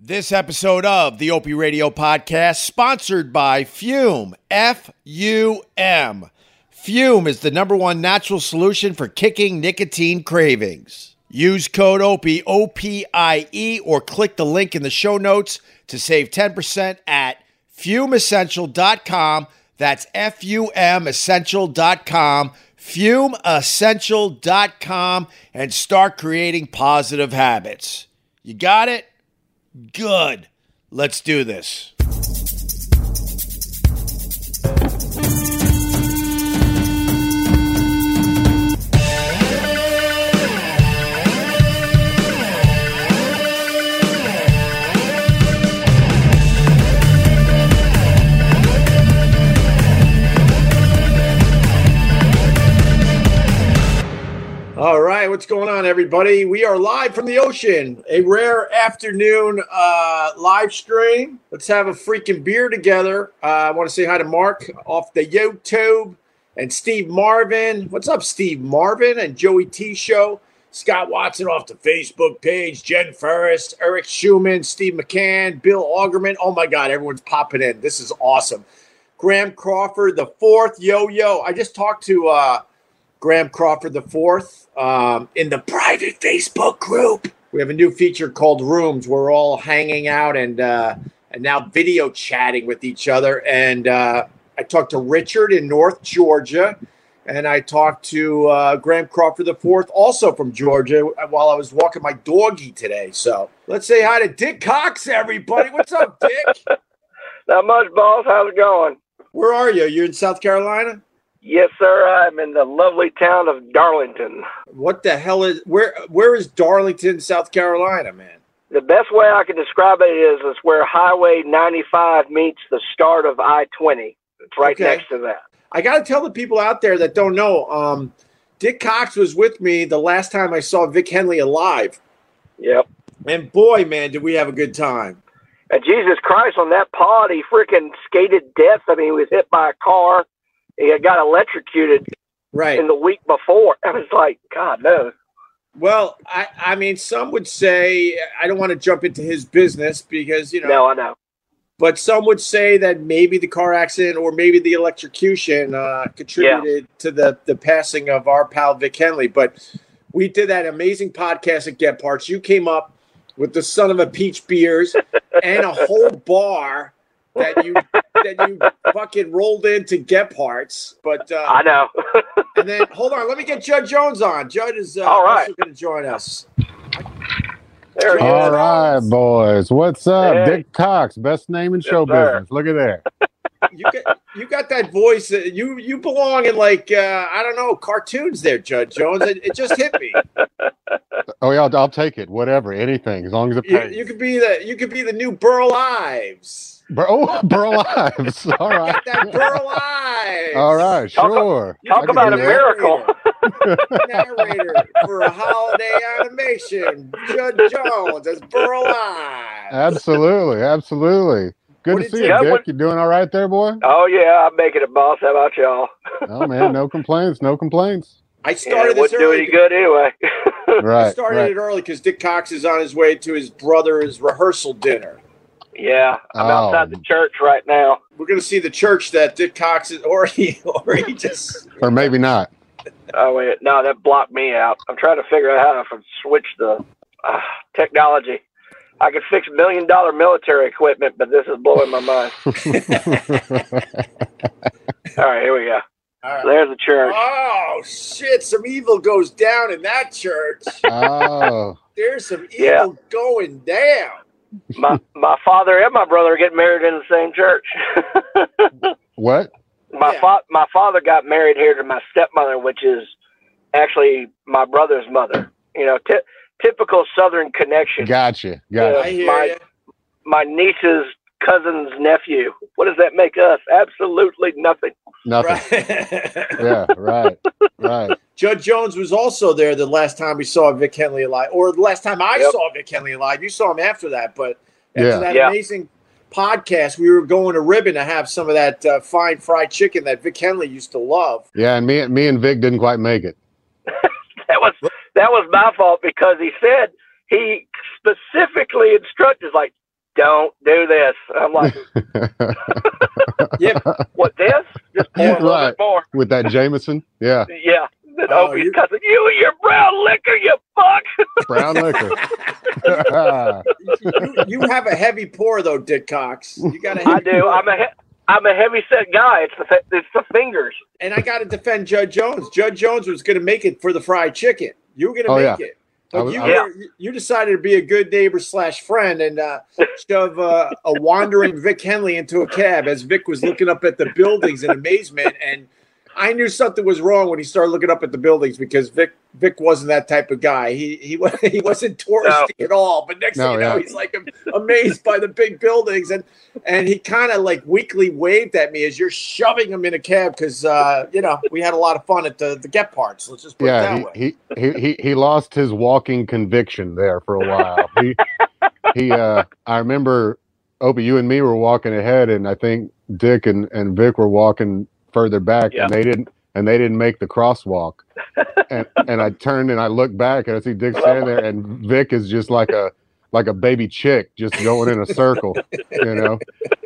This episode of the Opie Radio Podcast sponsored by Fume, F U M. Fume is the number one natural solution for kicking nicotine cravings. Use code OPIE, O P I E, or click the link in the show notes to save 10% at fumeessential.com. That's F U M essential.com, fumeessential.com, and start creating positive habits. You got it? Good. Let's do this. All right, what's going on, everybody? We are live from the ocean, a rare afternoon uh, live stream. Let's have a freaking beer together. Uh, I want to say hi to Mark off the YouTube and Steve Marvin. What's up, Steve Marvin and Joey T Show? Scott Watson off the Facebook page, Jen Ferris, Eric Schumann, Steve McCann, Bill Augerman. Oh my God, everyone's popping in. This is awesome. Graham Crawford, the fourth, yo yo. I just talked to uh, Graham Crawford the fourth um, in the private Facebook group. We have a new feature called Rooms. Where we're all hanging out and uh, and now video chatting with each other. And uh, I talked to Richard in North Georgia, and I talked to uh, Graham Crawford the fourth, also from Georgia, while I was walking my doggy today. So let's say hi to Dick Cox, everybody. What's up, Dick? Not much, boss. How's it going? Where are you? You're in South Carolina. Yes, sir. I'm in the lovely town of Darlington. What the hell is where? Where is Darlington, South Carolina, man? The best way I can describe it is it's where Highway 95 meets the start of I-20. It's right Okay. next to that. I got to tell the people out there that don't know. Um, Dick Cox was with me the last time I saw Vic Henley alive, Yep. and boy, man, did we have a good time. And Jesus Christ, on that pod, he freaking skated death. I mean, he was hit by a car. He got electrocuted Right. in the week before. I was like, God, no. Well, I, I mean, some would say I don't want to jump into his business because you know, No, I know. but some would say that maybe the car accident or maybe the electrocution uh, contributed to the the passing of our pal Vic Henley. But we did that amazing podcast at Get Parts. You came up with the son of a peach beers and a whole bar that you that you fucking rolled into Get Parts. But uh, I know. and then hold on, let me get Judd Jones on. Judd is uh, All right. also going to join us. there he is. All right, boys. What's up? Hey. Dick Cox, best name in Yes, show sir. business. Look at that. You got you got that voice. That you you belong in like uh, I don't know cartoons there, Judd Jones. It, it just hit me. Oh yeah, I'll, I'll take it. Whatever, anything, as long as it You, pays. you could be the you could be the new Burl Ives. Bur- oh, Burl Ives. All right. Got that Burl Ives. All right, sure. I Talk about a miracle. Narrator for a holiday animation, Judd Jones as Burl Ives. Absolutely, absolutely. Good What to see you- you, Yeah, Dick. what- You doing all right there, boy? Oh, yeah, I'm making it, boss. How about y'all? Oh man, no complaints, no complaints. I Yeah, started it this wouldn't do any good anyway. I Right, started right. it early because Dick Cox is on his way to his brother's rehearsal dinner. Yeah, I'm Oh. outside the church right now. We're gonna see the church that Dick Cox is, or he, or he just. Or maybe not. Oh wait, no, that blocked me out. I'm trying to figure out how to switch the uh, technology. I could fix million dollar military equipment, but this is blowing my mind. All right, here we go. All right. There's the church. Oh shit! Some evil goes down in that church. oh, There's some evil Yeah. going down. My my father and my brother are getting married in the same church. what? my Yeah. fa- my father got married here to my stepmother, which is actually my brother's mother. You know, ty- typical Southern connection. Gotcha, Yeah. gotcha. I hear my- you. my niece's cousin's nephew. What does that make us? Absolutely nothing. Nothing. Right. Yeah, right, right. Judd Jones was also there the last time we saw Vic Henley alive, or the last time I Yep. saw Vic Henley alive. You saw him after that, but after Yeah. that Yeah. amazing podcast, we were going to Ribbon to have some of that uh, fine fried chicken that Vic Henley used to love. Yeah, and me, me and Vic didn't quite make it. That was that was my fault because he said he specifically instructed like don't do this. I'm like, Yeah. what this? Just pour a little Right. bit more. With that Jameson, yeah, Yeah. Then Oh, Opie's you- you and your brown liquor, you fuck. brown liquor. you, you have a heavy pour though, Dick Cox. You got a I heavy do. pour. I'm a he- I'm a heavy set guy. It's the it's the fingers. and I got to defend Judd Jones. Judd Jones was going to make it for the fried chicken. You were going to Oh, make yeah. it, I but you were, you decided to be a good neighbor slash friend and uh, shove uh, a wandering Vic Henley into a cab as Vic was looking up at the buildings in amazement. And I knew something was wrong when he started looking up at the buildings because Vic Vic wasn't that type of guy. He he wa- he wasn't touristy at all. But next No, thing you know, yeah. he's like amazed by the big buildings and and he kind of like weakly waved at me as you're shoving him in a cab because uh, you know we had a lot of fun at the the get parts. Let's just put it yeah, that he, he, he, he, he lost his walking conviction there for a while. he, he, uh, I remember, Opie, you and me were walking ahead, and I think Dick and, and Vic were walking further back, Yeah. and they didn't, and they didn't make the crosswalk. and and I turned and I looked back, and I see Dick standing there, and Vic is just like a like a baby chick, just going in a circle, you know.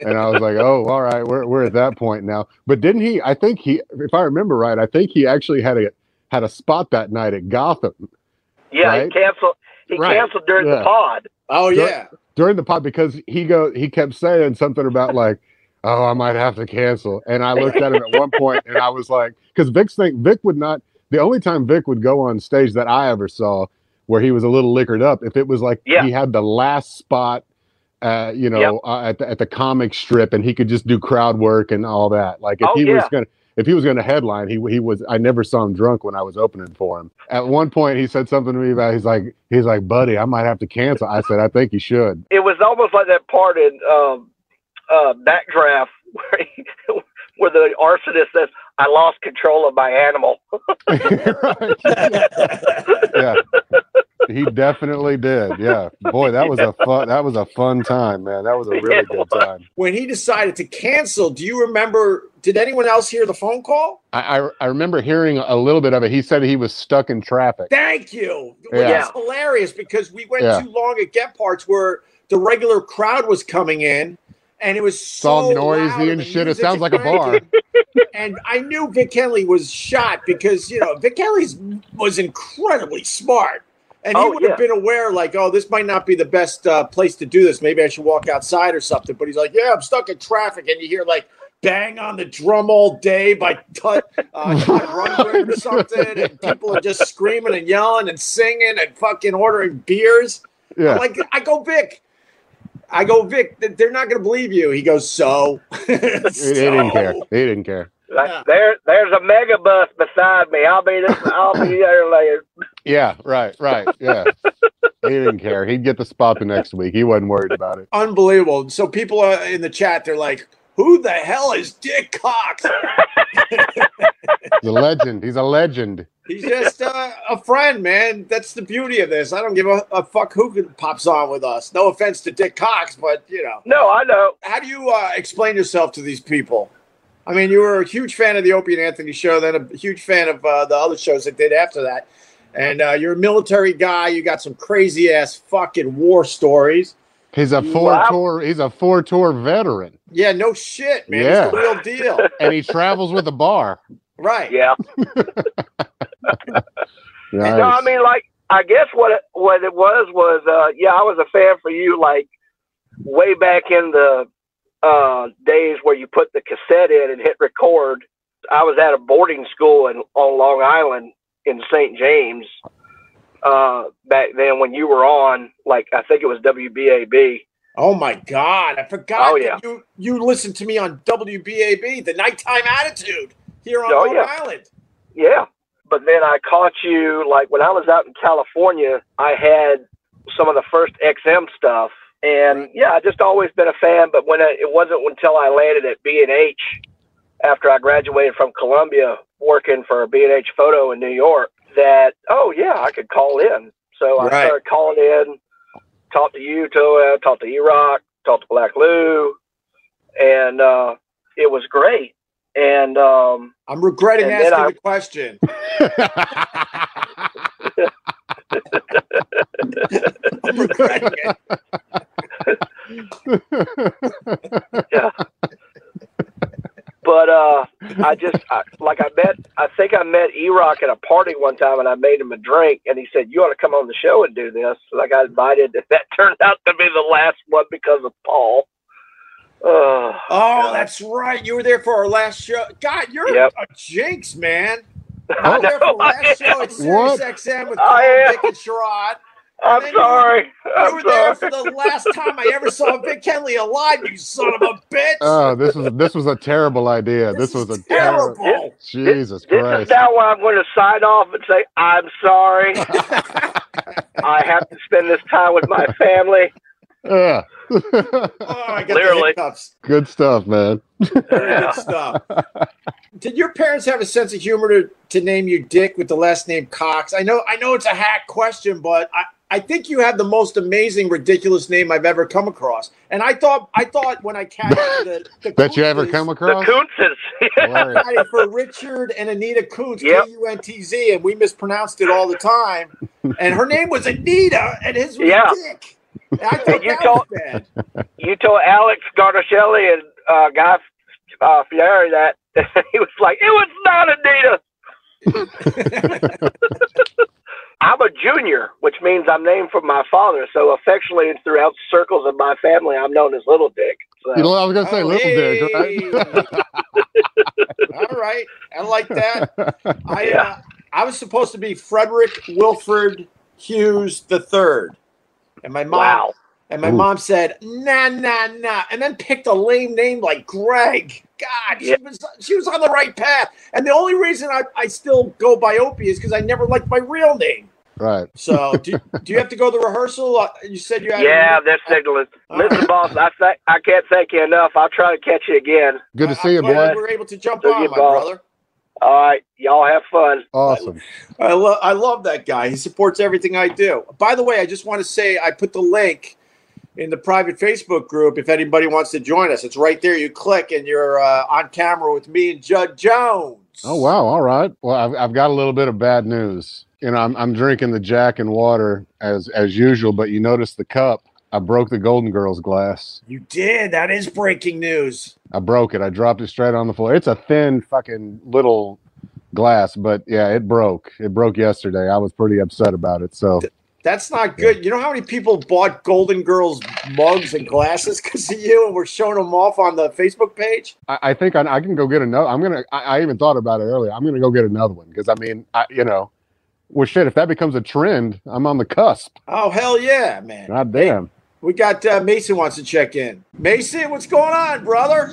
And I was like, oh, all right, we're we're at that point now. But didn't he? I think he, if I remember right, I think he actually had a had a spot that night at Gotham Yeah, Right. he canceled. He Right. canceled during Yeah. the pod. oh Sure. yeah, during the pod because he go he kept saying something about like, oh, I might have to cancel. And I looked at him at one point and I was like, because Vic's thing, Vic would not. The only time Vic would go on stage that I ever saw where he was a little liquored up, if it was like Yeah. he had the last spot. Uh, you know, Yep. uh, at the at the comic strip, and he could just do crowd work and all that. Like if Oh, he was gonna, if he was gonna headline, he he was. I never saw him drunk when I was opening for him. At one point, he said something to me about he's like he's like, buddy, I might have to cancel. I said, I think you should. It was almost like that part in um, uh, Backdraft where, he, where the arsonist says, "I lost control of my animal." Right. yeah he definitely did yeah boy that was a fun that was a fun time man that was a really Yeah, good was. time when he decided to cancel, do you remember? Did anyone else hear the phone call? I, I i remember hearing a little bit of it he said he was stuck in traffic Thank you. Which Yeah. is hilarious because we went Yeah. too long at Get Parts where the regular crowd was coming in and it was It's so all noisy loud and the shit. It sounds like a bar. and I knew Vic Kelly was shot because you know Vic Henley was incredibly smart, and he Oh, would have yeah. been aware like, oh, this might not be the best uh, place to do this. Maybe I should walk outside or something. But he's like, yeah, I'm stuck in traffic, and you hear like. Bang on the drum all day by Todd uh, Rundgren or something, and people are just screaming and yelling and singing and fucking ordering beers. yeah I'm like, I go, Vic. I go, Vic. They're not going to believe you. He goes, so. he, he didn't care he didn't care Like, Yeah. There, there's a mega bus beside me. I'll be this. I'll be there later. yeah right right yeah he didn't care he'd get the spot the next week he wasn't worried about it Unbelievable. So people are in the chat. They're like, "Who the hell is Dick Cox?" he's a legend he's a legend He's just uh, a friend, man. That's the beauty of this. I don't give a, a fuck who pops on with us. No offense to Dick Cox, but you know, No, I know. how do you uh, explain yourself to these people? I mean, you were a huge fan of the Opie and Anthony show, then a huge fan of uh, the other shows that did after that. And uh, you're a military guy. You got some crazy ass fucking war stories. He's a four Wow. tour he's a four tour veteran Yeah, no shit, man. Yeah. It's the real deal. and he travels with a bar right. Yeah. Nice. No, I mean, like, I guess what it, what it was was, uh, yeah, I was a fan for you, like, way back in the uh, days where you put the cassette in and hit record. I was at a boarding school in, on Long Island in St. James uh, back then when you were on, like, I think it was WBAB. Oh my God! I forgot Oh, that yeah. you you listened to me on WBAB, the nighttime attitude here on Oh, Long yeah. Island. Yeah. But then I caught you like when I was out in California, I had some of the first XM stuff. And yeah, I just always been a fan, but when I, it wasn't until I landed at B&H after I graduated from Columbia working for B&H Photo in New York that oh yeah, I could call in. So I Right. started calling in, talked to you, Toa, talked to E-Rock, talked to Black Lou, and uh, it was great. And um, I'm regretting And asking I- the question. I'm regretting it. yeah. But uh, I just I, like I met. I think I met E-Rock at a party one time, and I made him a drink, and he said, "You ought to come on the show and do this." So I got invited. and That turned out to be the last one because of Paul. Uh, Oh, God. that's right. You were there for our last show. God, you're Yep. a jinx, man. I were there for the last show at Sirius XM with am. Dick, and Sherrod. I'm then you were- sorry. You I'm were there sorry. for the last time I ever saw Vic Henley alive, you son of a bitch. oh, this was this was a terrible idea. This, was a terrible. terrible. Jesus This is Christ! now where I'm going to sign off and say I'm sorry. I have to spend this time with my family. Yeah. Oh, I got the Literally. Good stuff, man. Good stuff. Did your parents have a sense of humor to, to name you Dick with the last name Cox? I know I know it's a hack question, but I, I think you have the most amazing, ridiculous name I've ever come across. And I thought I thought when I catch the, the That you ever Kuntzes- come The across? Kuntzes. Hilarious. I had it for Richard and Anita Kuntz, Yep. K U N T Z, and we mispronounced it all the time. And her name was Anita, and his was Yeah. Dick. And I thought You that told- was bad. you told Alex Gardacelli and uh, Guy uh, Fieri that he was like, it was not Anita. I'm a junior, which means I'm named for my father. So affectionately throughout circles of my family, I'm known as Little Dick. So, You know, I was gonna say Oh, little dick, right? all right, I like that. I Yeah. uh, I was supposed to be Frederick Wilford Hughes the third, and my mom wow. and my Ooh. mom said nah nah nah, and then picked a lame name like Greg. God, Yeah. she was she was on the right path, and the only reason I, I still go by Opie is because I never liked my real name. Right. So do, do you have to go to rehearsal? Uh, You said you had Yeah, they're signaling. Listen, boss, I th- I can't thank you enough. I'll try to catch you again. Good to I- see you, I'm glad boy. We were able to jump See on, you, my boss. brother. All right, y'all have fun. Awesome. I love I love that guy. He supports everything I do. By the way, I just want to say I put the link in the private Facebook group if anybody wants to join us. It's right there. You click and you're uh, on camera with me and Judd Jones. Oh wow! All right. Well, I've, I've got a little bit of bad news. You know, I'm I'm drinking the Jack and water as as usual, but you notice the cup. I broke the Golden Girls glass. You did. That is breaking news. I broke it. I dropped it straight on the floor. It's a thin fucking little glass, but yeah, it broke. It broke yesterday. I was pretty upset about it. So That's not good. You know how many people bought Golden Girls mugs and glasses because of you, and we're showing them off on the Facebook page? I, I think I, I can go get another. I'm gonna. I, I even thought about it earlier. I'm gonna go get another one because I mean, I, you know, well, shit. If that becomes a trend, I'm on the cusp. Oh hell yeah, man! God damn. We got uh, Mason wants to check in. Mason, what's going on, brother?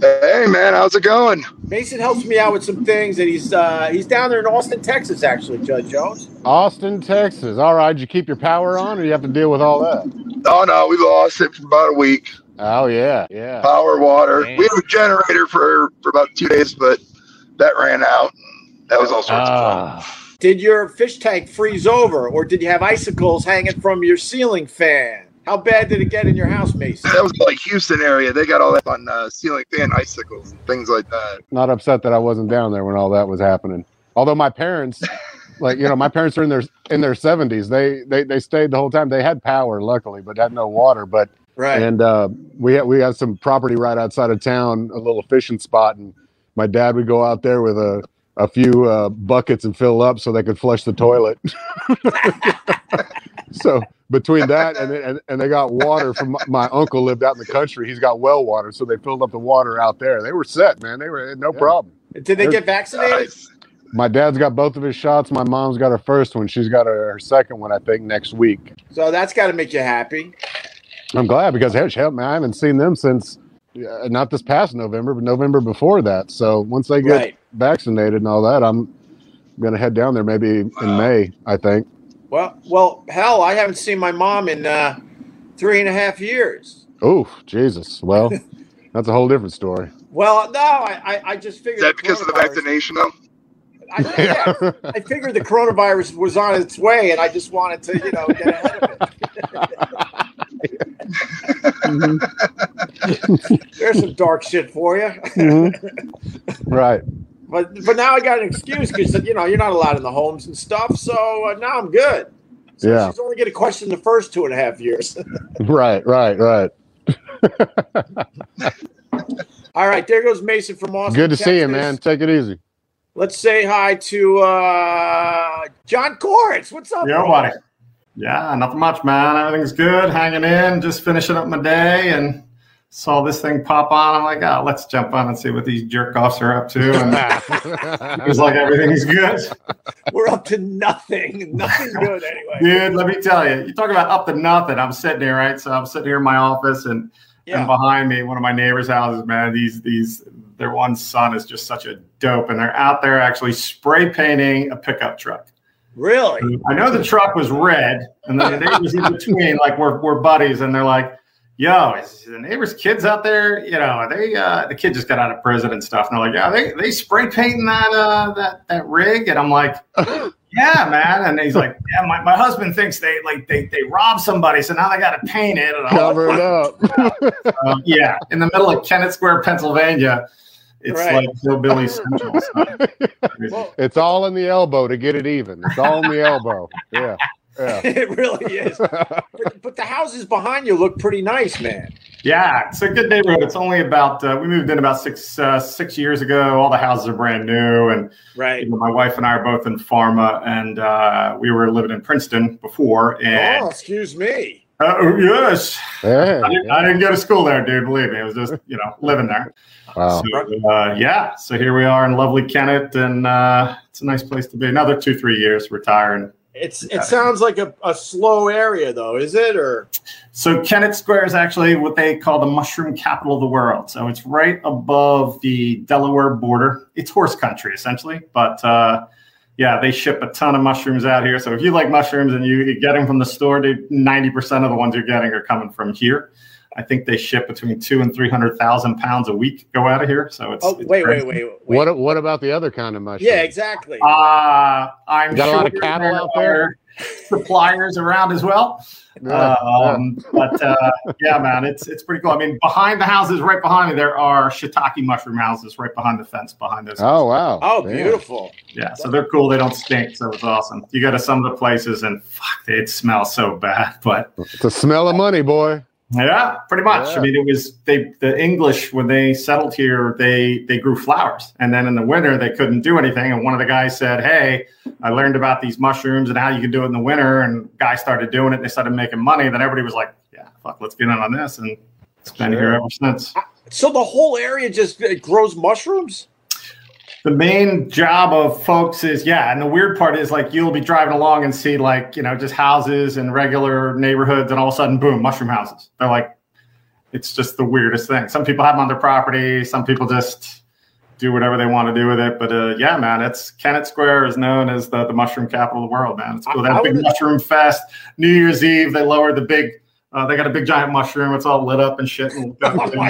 Hey man, how's it going? Mason helps me out with some things, and he's uh, he's down there in Austin, Texas, actually, Judd Jones. Austin, Texas. All right, did you keep your power on, or you have to deal with all that? Oh no, we lost it for about a week. Oh yeah, yeah. Power, water. Man. We had a generator for for about two days, but that ran out. That was all sorts of fun. Did your fish tank freeze over, or did you have icicles hanging from your ceiling fan? How bad did it get in your house, Mason? That was like Houston area. They got all that on uh, ceiling fan icicles and things like that. not upset that I wasn't down there when all that was happening. Although my parents, like you know, my parents are in their in their 70s. They they they stayed the whole time. They had power, luckily, but had no water. But Right. and uh, we had we had some property right outside of town, a little fishing spot, and my dad would go out there with a a few uh, buckets and fill up so they could flush the toilet. so between that and, and and they got water from my, my uncle lived out in the country. He's got well water, so they filled up the water out there. They were set, man. They were no Yeah. problem. Did they get vaccinated? Nice. My dad's got both of his shots. My mom's got her first one. She's got her, her second one, I think, next week. So that's got to make you happy. I'm glad because hell, hell, man, I haven't seen them since not this past November, but November before that. So once they get Right. vaccinated and all that, I'm gonna head down there maybe in Wow. May. I think. Well, well, hell, I haven't seen my mom in uh, three and a half years. Oh Jesus! Well, that's a whole different story. Well, no, I, I, I just figured. Is that because of the vaccination though? I, yeah, I figured the coronavirus was on its way, and I just wanted to, you know, get ahead of it. There's some dark shit for you. Mhm. Right. But but now I got an excuse because you know you're not allowed in the homes and stuff. So uh, now I'm good. So Yeah. she's only going to question the first two and a half years. Right. Right. Right. All right, there goes Mason from Austin. Good to see you, man. Take it easy. Let's say hi to uh, John Koritz. What's up? Yeah, bro? buddy. Yeah, nothing much, man. Everything's good. Hanging in, just finishing up my day, and saw this thing pop on. I'm like, oh, let's jump on and see what these jerk offs are up to. And it was like everything's good, We're up to nothing. Nothing good anyway. dude. Let me tell you, you talk about up to nothing. I'm sitting here, right? So I'm sitting here in my office, and and behind me, one of my neighbors' houses, man. These these their one son is just such a dope, and they're out there actually spray painting a pickup truck. Really? I know the truck was red, and the neighbors in between, like we're, we're buddies, and they're like, "Yo, is the neighbors' kids out there? You know, are they uh, the kid just got out of prison and stuff?" And they're like, "Yeah, they they spray painting that uh, that that rig," and I'm like, "Yeah, man." And he's like, "Yeah, my, my husband thinks they like they they robbed somebody, so now they got to paint it." And I'm Cover like, it up. um, yeah, in the middle of Kennett Square, Pennsylvania. It's Right. like hillbilly central. Well, it's all in the elbow to get it even. It's all in the elbow. Yeah. Yeah. it really is. But, but the houses behind you look pretty nice, man. Yeah, it's a good neighborhood. It's only about uh, we moved in about six uh, six years ago. All the houses are brand new, and Right. you know, my wife and I are both in pharma, and uh, we were living in Princeton before. And Oh, excuse me. Uh, oh, yes, Yeah. I didn't, I didn't go to school there, dude. Believe me, it was just you know living there. Wow. So, uh, yeah, so here we are in lovely Kennett, and uh, it's a nice place to be. Another two three years, retiring. It's it sounds like a, a slow area though, is it? Or So Kennett Square is actually what they call the mushroom capital of the world. So it's right above the Delaware border. It's horse country essentially, but uh, yeah, they ship a ton of mushrooms out here. So if you like mushrooms and you get them from the store, ninety percent of the ones you're getting are coming from here. I think they ship between two and three hundred thousand pounds a week go out of here. So it's oh it's wait, wait, wait, wait. What what about the other kind of mushroom? Yeah, exactly. Uh, I'm Got a lot of cattle out there? Are Suppliers around as well. Yeah, Um, but uh, yeah, man, it's it's pretty cool. I mean, behind the houses, right behind me, there are shiitake mushroom houses right behind the fence behind those. Oh wow. oh, Damn. beautiful. Yeah, so they're cool. They don't stink, so it's awesome. You go to some of the places and fuck, it smells so bad, but It's the smell of money, boy. Yeah, pretty much. Yeah. I mean, it was they the English when they settled here, they they grew flowers, and then in the winter they couldn't do anything. And one of the guys said, "Hey, I learned about these mushrooms and how you can do it in the winter." And guys started doing it. And they started making money. Then everybody was like, "Yeah, fuck, let's get in on this." And it's been Sure. here ever since. So the whole area just grows mushrooms. The main job of folks is yeah, and the weird part is like you'll be driving along and see like you know just houses and regular neighborhoods, and all of a sudden, boom, mushroom houses. They're like, it's just the weirdest thing. Some people have them on their property. Some people just do whatever they want to do with it. But uh, yeah, man, it's Kennett Square is known as the, the mushroom capital of the world, man. It's cool. They I- have I a big mushroom fest. New Year's Eve, they lowered the big. Uh, they got a big giant mushroom. It's all lit up and shit. And Oh my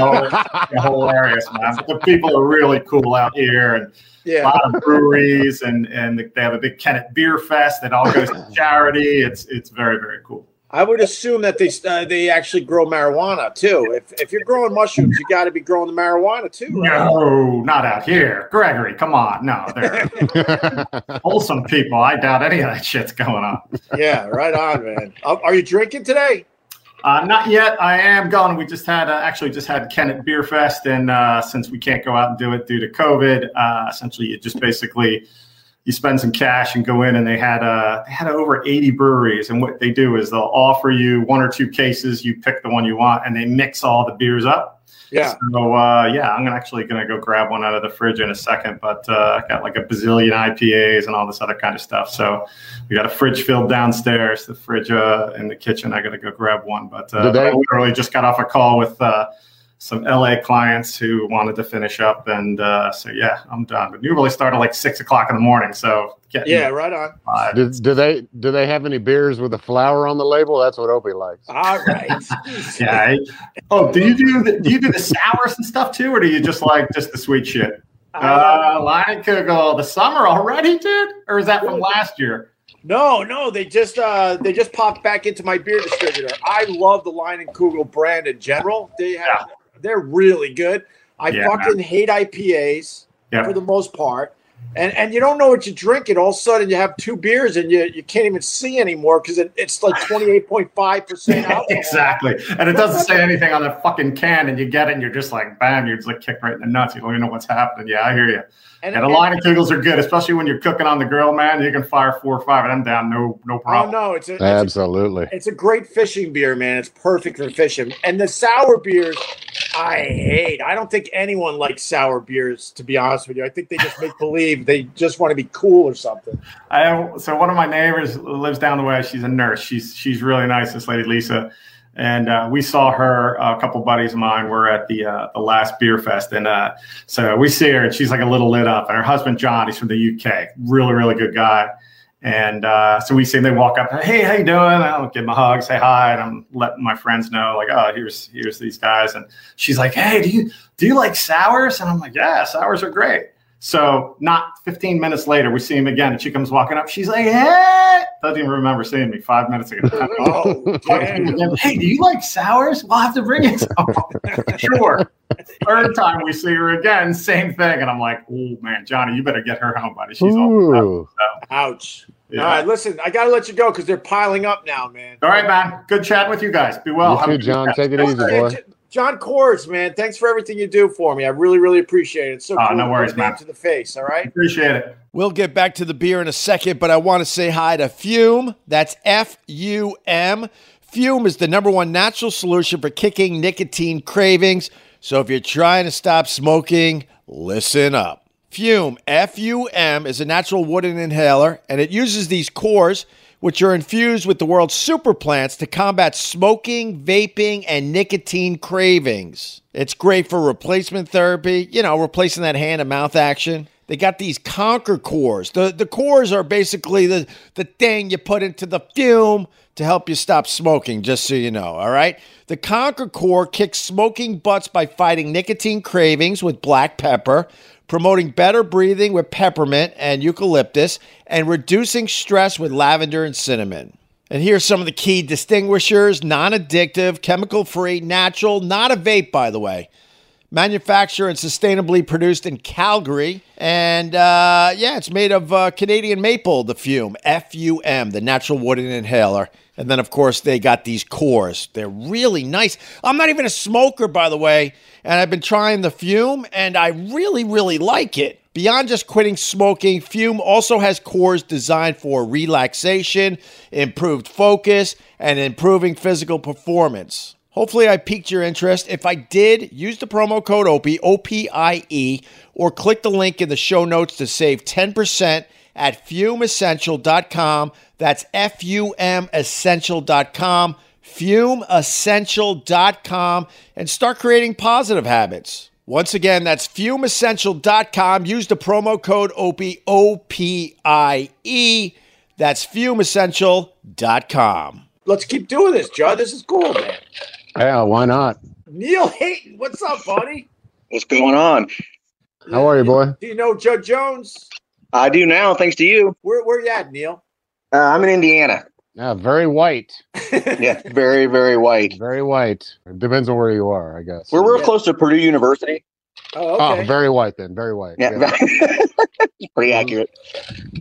the whole area, man. The people are really cool out here, and a Yeah. lot of breweries and and they have a big Kennett Beer Fest that all goes to charity. It's it's very very cool. I would assume that they uh, they actually grow marijuana too. If if you're growing mushrooms, you got to be growing the marijuana too, right? No, not out here, Gregory. Come on, no, they're wholesome people. I doubt any of that shit's going on. Yeah, right on, man. Uh, Are you drinking today? Uh, not yet. I am gone. We just had uh, actually just had Kennett Beer Fest, and uh, since we can't go out and do it due to COVID, uh, essentially you just basically you spend some cash and go in, and they had uh, they had over eighty breweries, and what they do is they'll offer you one or two cases. You pick the one you want, and they mix all the beers up. Yeah. So uh, yeah, I'm actually gonna go grab one out of the fridge in a second. But uh, I got like a bazillion IPAs and all this other kind of stuff. So we got a fridge filled downstairs. The fridge uh, in the kitchen. I gotta go grab one. But uh, they- I literally just got off a call with uh, some LA clients who wanted to finish up, and uh, so yeah, I'm done. But normally start at like six o'clock in the morning. So getting Yeah, right on. five. do, do they do they have any beers with a flower on the label? That's what Opie likes. All right. Yeah. Oh, do you do the, do you do the sours and stuff too, or do you just like just the sweet shit? Uh, Leinenkugel, the summer already, dude? Or is that from last year? No, no, they just uh they just popped back into my beer distributor. I love the Leinenkugel brand in general. They have they're really good. I Yeah, fucking hate IPAs Yeah. for the most part. and and you don't know what you're drinking. All of a sudden, you have two beers and you you can't even see anymore because it, it's like twenty eight point five percent alcohol. exactly. And it doesn't say anything on the fucking can, and you get it, and you're just like, bam, you're just like kicked right in the nuts. You don't even know what's happening. Yeah, I hear you. And, And a Leinenkugels are good, especially when you're cooking on the grill, man. You can fire four or five of them down, no no oh problem. no, it's a, it's a Absolutely. It's a great fishing beer, man. It's perfect for fishing. And the sour beers, I hate. I don't think anyone likes sour beers, to be honest with you. I think they just make believe they just want to be cool or something. I have, so one of my neighbors lives down the way. She's a nurse. She's she's really nice. This lady Lisa, and uh, we saw her. A couple buddies of mine were at the uh, the last beer fest, and uh, so we see her, and she's like a little lit up. And her husband John, he's from the UK, really really good guy. And uh, so we see them. they walk up, hey, how you doing? I'll give them a hug, say hi, and I'm letting my friends know, like, oh, here's here's these guys. And she's like, hey, do you do you like sours? And I'm like, yeah, sours are great. So not 15 minutes later, we see him again, and she comes walking up. She's like, "Hey!" Doesn't even remember seeing me five minutes ago. Oh, hey, do you like sours? We'll have to bring it. some." sure. Third time we see her again, same thing, and I'm like, "Oh man, Johnny, you better get her home, buddy. She's all." Ooh. Ouch. Yeah. All right, listen, I got to let you go because they're piling up now, man. All right, man. Good chatting with you guys. Be well. You too, John. Take it easy, boy. J- John Kors, man, thanks for everything you do for me. I really, really appreciate it. It's so Oh, cool no to put worries, man. To the face, all right. Appreciate it. We'll get back to the beer in a second, but I want to say hi to Fume. That's F U M. Fume is the number one natural solution for kicking nicotine cravings. So if you're trying to stop smoking, listen up. Fume, F U M, is a natural wooden inhaler, and it uses these cores, which are infused with the world's super plants to combat smoking, vaping, and nicotine cravings. It's great for replacement therapy, you know, replacing that hand and mouth action. They got these conquer cores. The the cores are basically the, the thing you put into the fume to help you stop smoking, just so you know, all right? The conquer core kicks smoking butts by fighting nicotine cravings with black pepper, promoting better breathing with peppermint and eucalyptus, and reducing stress with lavender and cinnamon. And here's some of the key distinguishers non addictive, chemical free, natural, not a vape, by the way. Manufactured and sustainably produced in Calgary. And uh, yeah, it's made of uh, Canadian maple, the fume, F U M, the natural wooden inhaler. And then, of course, they got these cores. They're really nice. I'm not even a smoker, by the way. And I've been trying the fume, and I really, really like it. Beyond just quitting smoking, Fume also has cores designed for relaxation, improved focus, and improving physical performance. Hopefully, I piqued your interest. If I did, use the promo code OPIE, O-P-I-E, or click the link in the show notes to save 10% at fumeessential.com. That's F-U-M essential.com, fumeessential.com, and start creating positive habits. Once again, that's fumeessential.com. Use the promo code OPIE, O-P-I-E. That's fumeessential.com. Let's keep doing this, Judd. This is cool, man. Yeah, why not? Neil Hayton, what's up, buddy? What's going on? How are you, boy? Do you know Judd Jones? I do now, thanks to you. Where where you at, Neil? Uh, I'm in Indiana. Yeah, very white. Yeah, very, very white. Very white. It depends on where you are, I guess. We're real Yeah. close to Purdue University. Oh, Oh, very white then. Very white. Yeah, pretty accurate.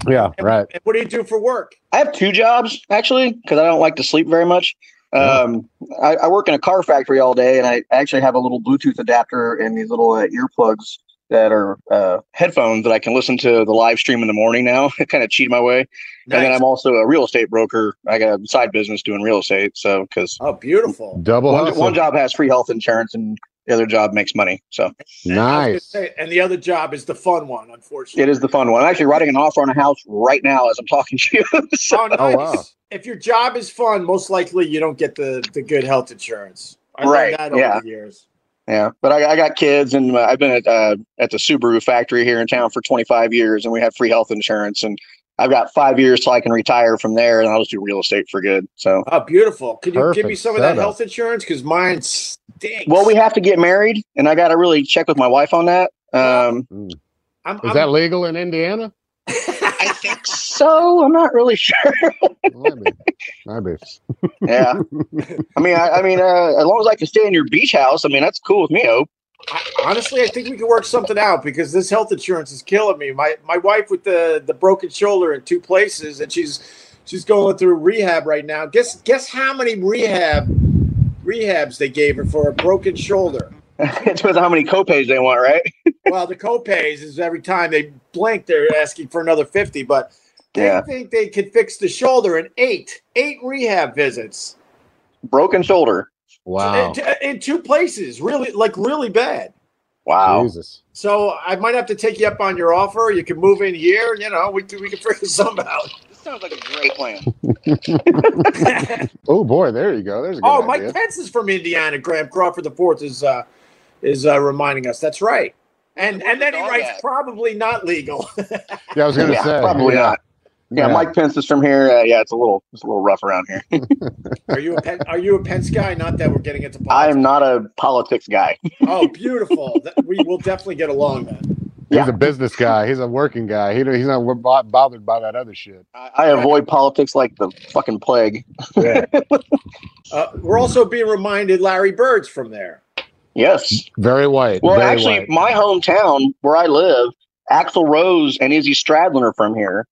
Yeah, right. and what do you do for work? I have two jobs actually because I don't like to sleep very much. Um, I, I work in a car factory all day, and I actually have a little Bluetooth adapter and these little uh, earplugs that are uh, headphones that I can listen to the live stream in the morning now. kind of cheat my way. And then I'm also a real estate broker. I got a side business doing real estate. So because Oh, beautiful. Double one, one job has free health insurance and the other job makes money. So And I was gonna Nice. say- and the other job is the fun one, unfortunately. it is the fun one. I'm actually writing an offer on a house right now as I'm talking to you. so, Oh, nice. Oh, wow. If your job is fun, most likely you don't get the, the good health insurance. I Right, that over yeah. the years. Yeah, but I, I got kids, and uh, I've been at uh, at the Subaru factory here in town for 25 years, and we have free health insurance, and I've got five years till I can retire from there, and I'll just do real estate for good. So, Oh, beautiful. Can you give me some of that setup. health insurance? Because mine stinks. well, we have to get married, and I got to really check with my wife on that. Um, I'm, Is I'm- that legal in Indiana? I think so. I'm not really sure. Maybe. Maybe. yeah, I mean, I, I mean, uh, as long as I can stay in your beach house, I mean, that's cool with me. Hope. Honestly, I think we can work something out because this health insurance is killing me. My my wife with the the broken shoulder in two places, and she's she's going through rehab right now. Guess guess how many rehab rehabs they gave her for a broken shoulder. it depends on how many copays they want, right? well, the copays is every time they blink, they're asking for another fifty. But they Yeah. think they could fix the shoulder in eight eight rehab visits Broken shoulder. Wow. in, in two places. Really, like really bad. Wow. Jesus. So I might have to take you up on your offer. You can move in here. You know, we can, we can figure something out. This sounds like a great plan. Oh boy, there you go. There's a good oh, idea. Mike Pence is from Indiana. Graham Crawford the fourth is uh, is uh, reminding us. That's right. And and then he writes at? probably not legal. Yeah, I was gonna yeah, say probably yeah. not. Yeah, Mike Pence is from here. Uh, yeah, it's a little it's a little rough around here. are you a Pen- are you a Pence guy? Not that we're getting into politics. I am not a politics guy. Oh, beautiful. That- we will definitely get along then. He's Yeah. a business guy. He's a working guy. He he's not bo- bothered by that other shit. I, I avoid politics like the fucking plague. Uh, we're also being reminded Larry Bird's from there. Yes. Very white. Well, very actually, white. my hometown where I live, Axl Rose and Izzy Stradlin are from here,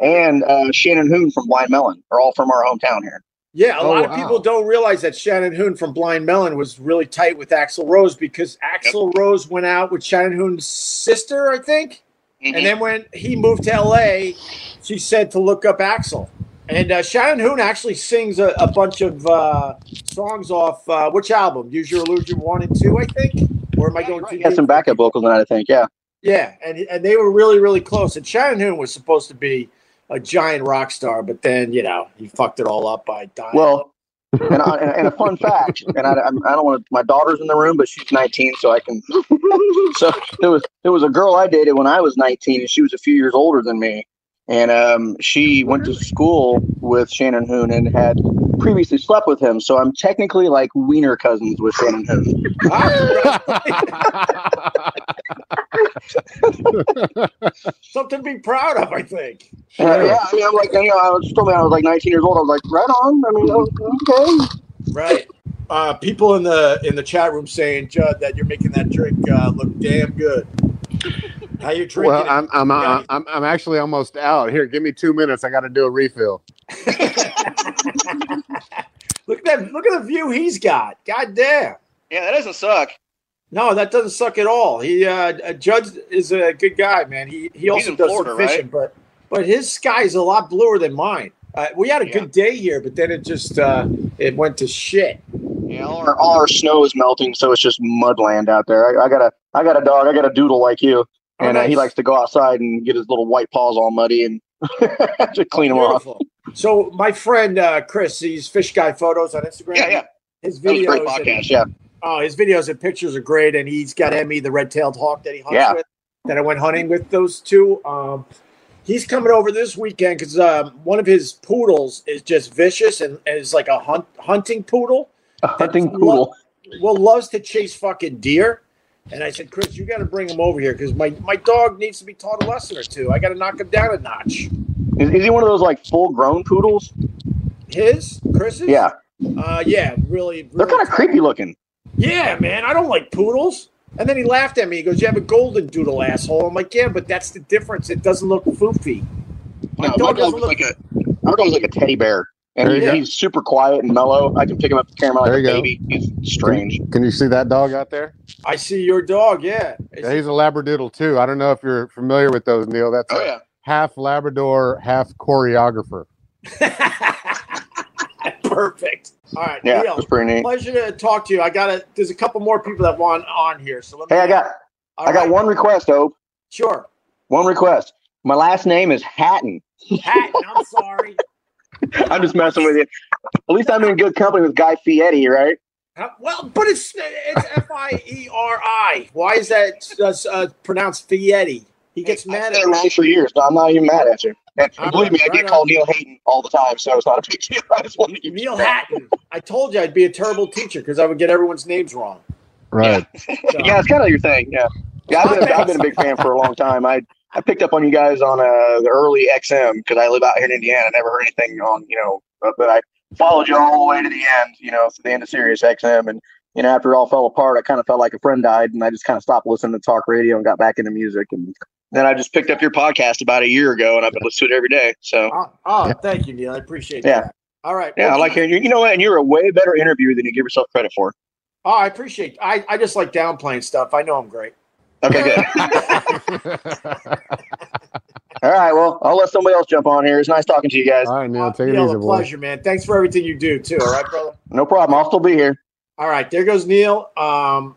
and uh, Shannon Hoon from Blind Melon are all from our hometown here. Yeah, a Oh, lot of wow. people don't realize that Shannon Hoon from Blind Melon was really tight with Axl Rose because Axl Rose went out with Shannon Hoon's sister, I think. Mm-hmm. And then when he moved to LA, she said to look up Axl. And uh, Shannon Hoon actually sings a, a bunch of uh, songs off uh, which album? Use Your Illusion 1 and 2, I think? Or am I going Right, too he has some backup vocals on that, I think. Yeah. Yeah, and, and they were really, really close. And Shannon Hoon was supposed to be a giant rock star, but then, you know, he fucked it all up by dying. Well, and, I, and, a fun fact, and I, I don't want to. My daughter's in the room, but she's 19, so I can. so there was there was a girl I dated when I was 19, and she was a few years older than me, and um, she went to school with Shannon Hoon and had previously slept with him. So I'm technically like wiener cousins with Shannon Hoon. Something to be proud of, I think. Uh, yeah, I mean, I'm like, you know, I was told me I was like 19 years old. I was like, right on. I mean, okay. Right. Uh, people in the in the chat room saying, Judd, that you're making that drink uh, look damn good. How you drinking? well, it? I'm I'm, Yeah. I'm I'm actually almost out. Here, give me two minutes. I got to do a refill. look at that! Look at the view he's got. God damn. Yeah, that doesn't suck. No, that doesn't suck at all. He uh, uh, Judd is a good guy, man. He he also does Florida, some fishing, but but his sky is a lot bluer than mine. Uh, we had a Yeah. good day here, but then it just uh, it went to shit. Yeah, all our, all our snow is melting, so it's just mudland out there. I, I got a I got a dog. I got a doodle like you, Oh, and uh, he likes to go outside and get his little white paws all muddy and to clean them off. So my friend uh, Chris, he's Fish Guy Photos on Instagram. Yeah, yeah. His That was a videos, and- podcast. Yeah, oh, his videos and pictures are great, and he's got Emmy, the red-tailed hawk that he hunts Yeah. with. That I went hunting with those two. Um, he's coming over this weekend because um, one of his poodles is just vicious and, and is like a hunt, hunting poodle. a hunting poodle. Well, loves to chase fucking deer. And I said, Chris, you got to bring him over here because my, my dog needs to be taught a lesson or two. I got to knock him down a notch. Is, is he one of those like full grown poodles? His, Chris's, Yeah, uh, yeah, really, they're kind of creepy looking. Yeah, man, I don't like poodles. And then he laughed at me. He goes, "You have a golden doodle, asshole." I'm like, "Yeah, but that's the difference. It doesn't look foofy." My No, my dog dog doesn't look. like a our dog's like a teddy bear, and he, he's super quiet and mellow. I can pick him up and carry him out like a go. baby. He's strange. Can you see that dog out there? I see your dog. Yeah. Yeah, he's a Labradoodle too. I don't know if you're familiar with those, Neil. That's Oh a yeah. half Labrador, half choreographer. Perfect. All right, Yeah, Neil, that's pretty neat. pleasure to talk to you. I got to There's a couple more people that want on here, so let me. Hey, I got All I got one request, Hope. Sure. One request. My last name is Hatton. Hatton. I'm sorry. I'm just messing with you. At least I'm in good company with Guy Fieri, right? Uh, well, but it's it's F I E R I. Why is that uh, pronounced Fietti? He gets I've mad at me for years. No, I'm not even mad at you. And All believe me, I right, get right called Neil Hayden all the time, so it's not a big deal. I just wanted to give Neil that. Hatton. I told you I'd be a terrible teacher because I would get everyone's names wrong. Right. So- Yeah, it's kind of your thing. Yeah, yeah. I've been, I've been a big fan for a long time. I I picked up on you guys on uh, the early XM because I live out here in Indiana. I never heard anything on you know, but, but I followed you all the way to the end. You know, to the end of Sirius XM, and you know, after it all fell apart, I kind of felt like a friend died, and I just kind of stopped listening to talk radio and got back into music. And then I just picked up your podcast about a year ago, and I've been listening to it every day. So Oh, oh, thank you, Neil. I appreciate Yeah. that. All right. yeah, I like hearing you. You know what? And you're a way better interviewer than you give yourself credit for. Oh, I appreciate. I I just like downplaying stuff. I know I'm great. Okay, good. All right, well, I'll let somebody else jump on here. It's nice talking to you guys. All right, Neil, Uh, take it Neil, easy, boy. pleasure, man. Thanks for everything you do too. All right, brother. No problem. I'll still be here. All right, there goes Neil. Um,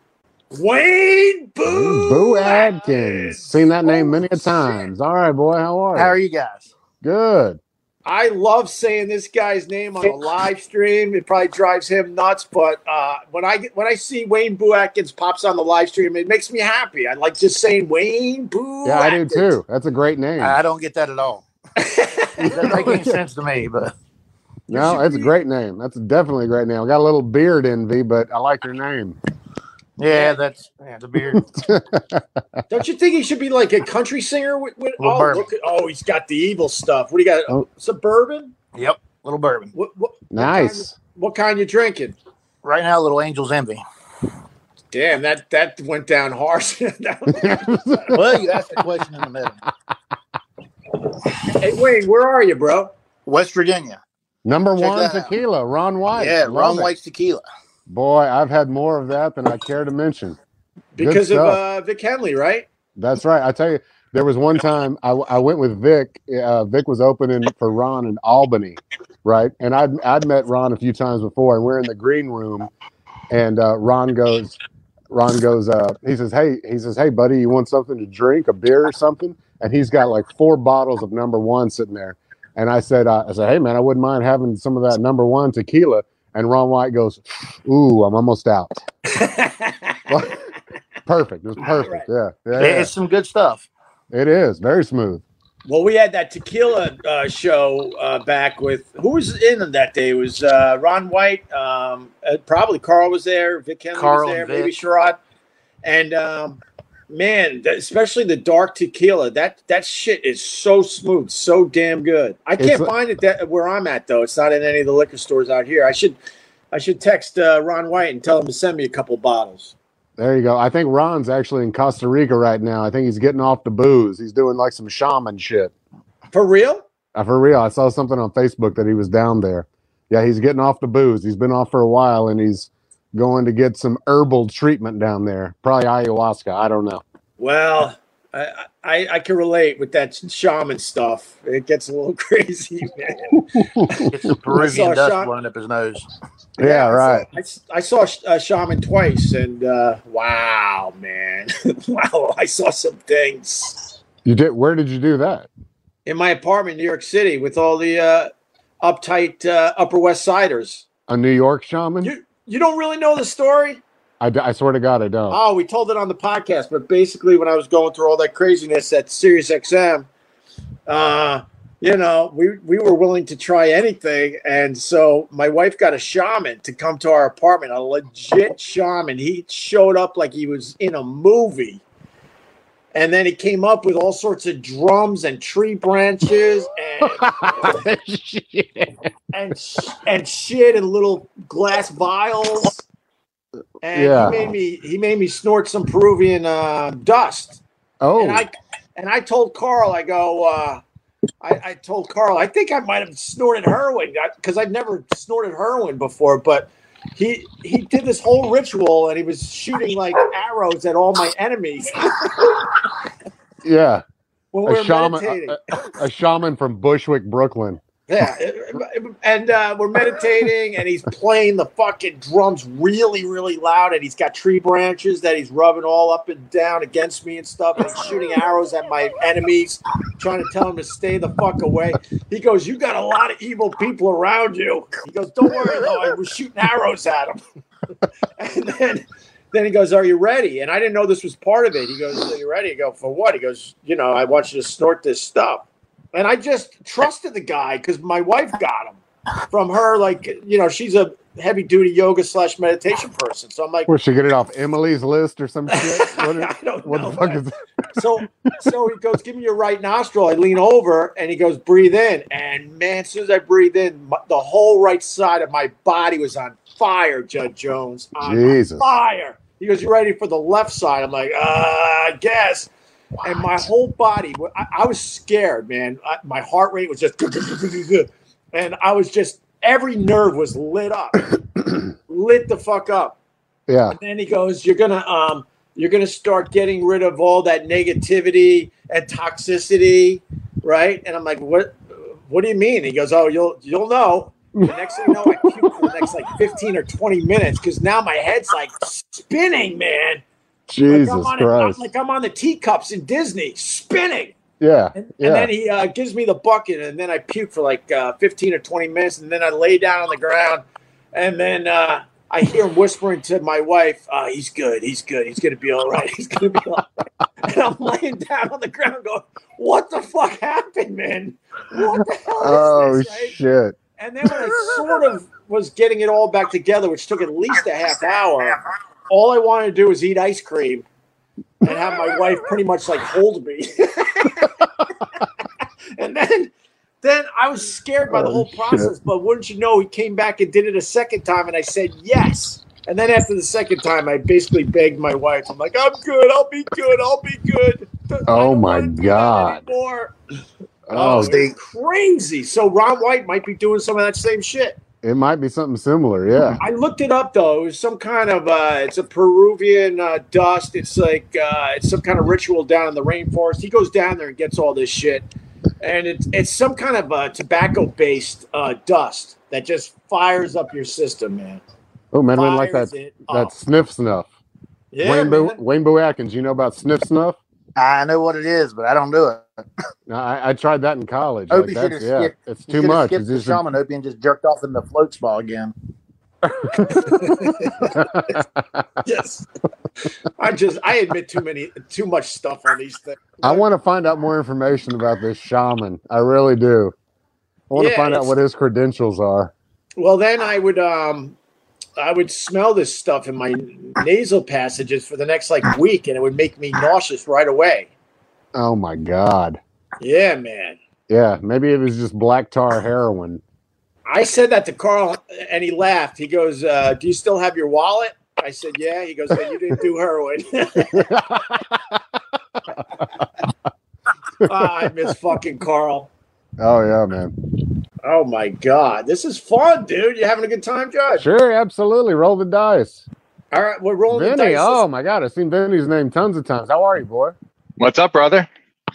Wayne Boo. Boo Atkins. Seen that name many a times. All right, boy. How are you? How are you guys? Good. I love saying this guy's name on a live stream. It probably drives him nuts, but uh, when I get, when I see Wayne Boo Atkins pops on the live stream, it makes me happy. I like just saying Wayne Boo. Yeah, I do too. That's a great name. I don't get that at all. Doesn't make any sense to me, but No, should it's a great name. That's definitely a great name. I got a little beard envy, but I like your name. Yeah, that's yeah, the beard. Don't you think he should be like a country singer? With, with oh, bourbon. look at, oh, he's got the evil stuff. What do you got? Oh. Suburban? yep, little bourbon. What, what, Nice. what kind you drinking? Right now, little Angel's Envy. Damn, that that went down harsh. Well, you asked the question in the middle. hey Wayne, where are you, bro? West Virginia. Number Check one that out. tequila, Ron White. yeah, Ron it. White's tequila. Boy, I've had more of that than I care to mention. Because of uh, Vic Henley, right? That's right. I tell you, there was one time I, I went with Vic. Uh, Vic was opening for Ron in Albany, right? And I'd I'd met Ron a few times before, and we're in the green room, and uh, Ron goes, Ron goes, uh, he says, hey, he says, hey, buddy, you want something to drink, a beer or something? And he's got like four bottles of Number Juan sitting there. And I said, uh, I said, hey man, I wouldn't mind having some of that Number Juan tequila. And Ron White goes, ooh, I'm almost out. Perfect. It was perfect. Yeah, yeah, yeah. It's some good stuff. It is very smooth. Well, we had that tequila uh, show uh, back with who was in that day? It was uh, Ron White, um, uh, probably Carl was there, Vic Henley Carl was there, maybe Vic. Sherrod, and um, man, that, especially the dark tequila. That that shit is so smooth, so damn good. I can't It's find it that where I'm at though. It's not in any of the liquor stores out here. I should I should text uh, Ron White and tell him to send me a couple bottles. There you go. I think Ron's actually in Costa Rica right now. I think he's getting off the booze. He's doing like some shaman shit. For real? Uh, for real, I saw something on Facebook that he was down there. Yeah, he's getting off the booze. He's been off for a while, and he's going to get some herbal treatment down there. Probably ayahuasca. I don't know. Well, I, I I can relate with that shaman stuff. It gets a little crazy, man. It's some Peruvian saw dust Sean- blowing up his nose. Yeah, I right. saw- I, s- I saw a shaman twice, and uh, wow, man, wow! I saw some things You did. Where did you do that? in my apartment in New York City with all the uh, uptight uh, Upper West Siders. A New York shaman? You you don't really know the story? I, I swear to God, I don't. Oh, we told it on the podcast, but basically, when I was going through all that craziness at Sirius XM, uh, you know, we we were willing to try anything, and so my wife got a shaman to come to our apartment, a legit shaman. He showed up like he was in a movie, and then he came up with all sorts of drums and tree branches and and and shit and little glass vials. And Yeah. he made me he made me snort some Peruvian uh, dust. oh, And I and I told Carl, I go, uh, I, I told Carl, I think I might have snorted heroin because I've never snorted heroin before, but he he did this whole ritual and he was shooting like arrows at all my enemies yeah. A shaman, a, a shaman from Bushwick, Brooklyn. Yeah, and uh, we're meditating, and he's playing the fucking drums really, really loud, and he's got tree branches that he's rubbing all up and down against me and stuff, and shooting arrows at my enemies, trying to tell him to stay the fuck away. He goes, "You got a lot of evil people around you." He goes, "Don't worry though, I was shooting arrows at him." and then, then he goes, "Are you ready?" And I didn't know this was part of it. He goes, "Are you ready?" I go, "For what?" He goes, "You know, I want you to snort this stuff." And I just trusted the guy because my wife got him from her. Like, you know, she's a heavy duty yoga slash meditation person. So I'm like, Where she get it off Emily's list or some shit? What, I don't what know. the fuck is so so he goes, "Give me your right nostril." I lean over, and he goes, "Breathe in." And man, as soon as I breathe in, my, the whole right side of my body was on fire. Judd Jones, on Jesus. fire. He goes, "You ready for the left side?" I'm like, uh, "I guess." And my whole body, I, I was scared, man. I, my heart rate was just, and I was just every nerve was lit up, lit the fuck up. Yeah. And then he goes, "You're gonna um, you're gonna start getting rid of all that negativity and toxicity, right?" And I'm like, "What? What do you mean?" He goes, "Oh, you'll you'll know." The next thing you know, I puke for the next like 15 or 20 minutes because now my head's like spinning, man. Jesus like I'm on Christ. A, like I'm on the teacups in Disney, spinning. yeah. And, Yeah. and then he uh, gives me the bucket, and then I puke for like uh, 15 or 20 minutes, and then I lay down on the ground, and then uh, I hear him whispering to my wife, uh, "He's good. He's good. He's gonna be all right. He's gonna be all right." And I'm laying down on the ground, going, "What the fuck happened, man? What the hell is oh this?" right? shit. And then when I sort of was getting it all back together, which took at least a half hour, all I wanted to do was eat ice cream and have my wife pretty much like hold me. and then then I was scared by the whole process, but wouldn't you know, he came back and did it a second time, and I said yes. And then after the second time, I basically begged my wife. I'm like, I'm good. I'll be good. I'll be good. Oh my wanna do that God. Oh, Oh, it's crazy. So Ron White might be doing some of that same shit. It might be something similar. Yeah. I looked it up though. It was some kind of uh, it's a Peruvian uh, dust. It's like uh, it's some kind of ritual down in the rainforest. He goes down there and gets all this shit, and it's it's some kind of uh, tobacco based uh, dust that just fires up your system, man. Oh man, man, like that that up. sniff snuff. Yeah, Wayne, Bo- Wayne you know about sniff snuff? I know what it is, but I don't do it. No, I, I tried that in college. Opie Like, should that's, have yeah, skipped. it's too much. skipped It's the just shaman Opie and just jerked off in the float spa again. Yes. I just I admit too many too much stuff on these things. I want to find out more information about this shaman. I really do. I want to find out what his credentials are. Well, then I would um I would smell this stuff in my nasal passages for the next like week, and it would make me nauseous right away. Oh my god. Yeah, man. Yeah, maybe it was just black tar heroin. I said that to Carl, and he laughed. He goes, uh, "Do you still have your wallet?" I said, "Yeah." He goes, "Then you didn't do heroin." Ah, I miss fucking Carl. Oh yeah, man. Oh my god, this is fun, dude. You having a good time, Josh? Sure, absolutely. Roll the dice. All right, we're rolling the Vinny, dice. oh my god, I've seen Vinny's name tons of times. How are you, boy? What's up, brother?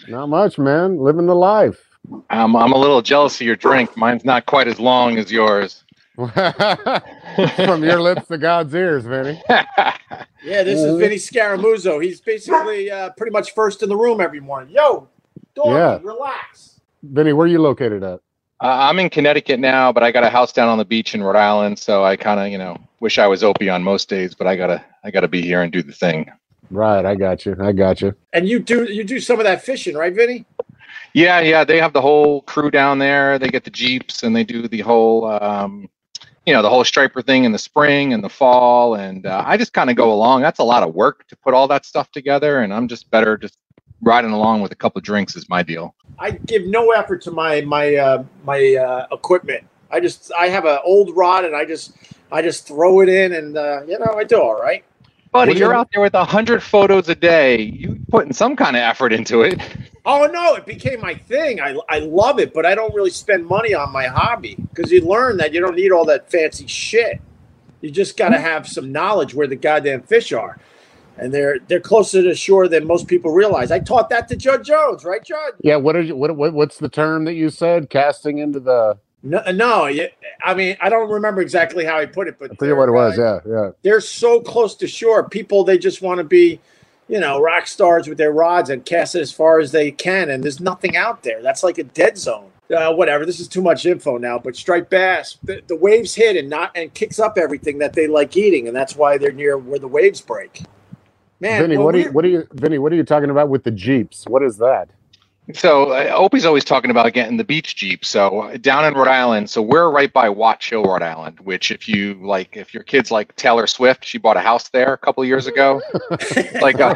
Not much, man. Living the life. I'm I'm a little jealous of your drink. Mine's not quite as long as yours. From your lips to God's ears, Vinny. Yeah, this is Vinny Scaramuzzo. He's basically uh, pretty much first in the room every morning. Yo, doggy, Yeah. relax. Vinny, where are you located at? Uh, I'm in Connecticut now, but I got a house down on the beach in Rhode Island, so I kind of, you know, wish I was Opie on most days, but I gotta, I gotta be here and do the thing. Right, I got you. I got you. And you do you do some of that fishing, right, Vinny? Yeah, yeah, they have the whole crew down there. They get the jeeps and they do the whole, um, you know, the whole striper thing in the spring and the fall, and uh, I just kind of go along. That's a lot of work to put all that stuff together, and I'm just better just riding along with a couple drinks is my deal. I give no effort to my my uh, my uh, equipment. I just I have an old rod and I just I just throw it in and uh, you know I do all right. Buddy, you're out there with a hundred photos a day. You putting some kind of effort into it. Oh no, it became my thing. I I love it, but I don't really spend money on my hobby because you learn that you don't need all that fancy shit. You just got to have some knowledge where the goddamn fish are, and they're they're closer to shore than most people realize. I taught that to Judd Jones, right, Judd? Yeah, what are you what, what what's the term that you said? Casting into the No, no. yeah, I mean, I don't remember exactly how I put it, but I forget what it was, yeah, yeah. they're so close to shore. People they just want to be, you know, rock stars with their rods and cast it as far as they can. And there's nothing out there. That's like a dead zone. Uh, whatever. This is too much info now. But striped bass, the, the waves hit and not and kicks up everything that they like eating, and that's why they're near where the waves break. Man, Vinny, when what are you what are you Vinny, what are you talking about with the Jeeps? What is that? So uh, Opie's always talking about getting the beach jeep. So uh, down in Rhode Island, so we're right by Watch Hill, Rhode Island. Which, if you like, if your kids like Taylor Swift, she bought a house there a couple of years ago. like, uh,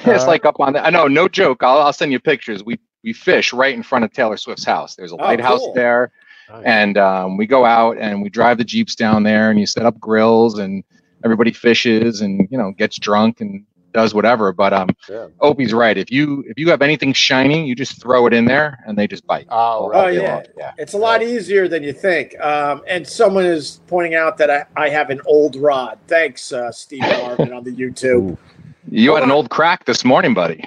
it's like up on the. I know, no joke. I'll, I'll send you pictures. We we fish right in front of Taylor Swift's house. There's a Oh, lighthouse cool. there, Nice. and um, we go out and we drive the jeeps down there, and you set up grills, and everybody fishes, and you know gets drunk and does whatever. But um, Yeah. Opie's right. If you if you have anything shiny, you just throw it in there, and they just bite. Oh, all right. day yeah. yeah. It's a lot easier than you think. Um, and someone is pointing out that I, I have an old rod. Thanks, uh, Steve Marvin on the YouTube. Ooh. You had an old crack this morning, buddy.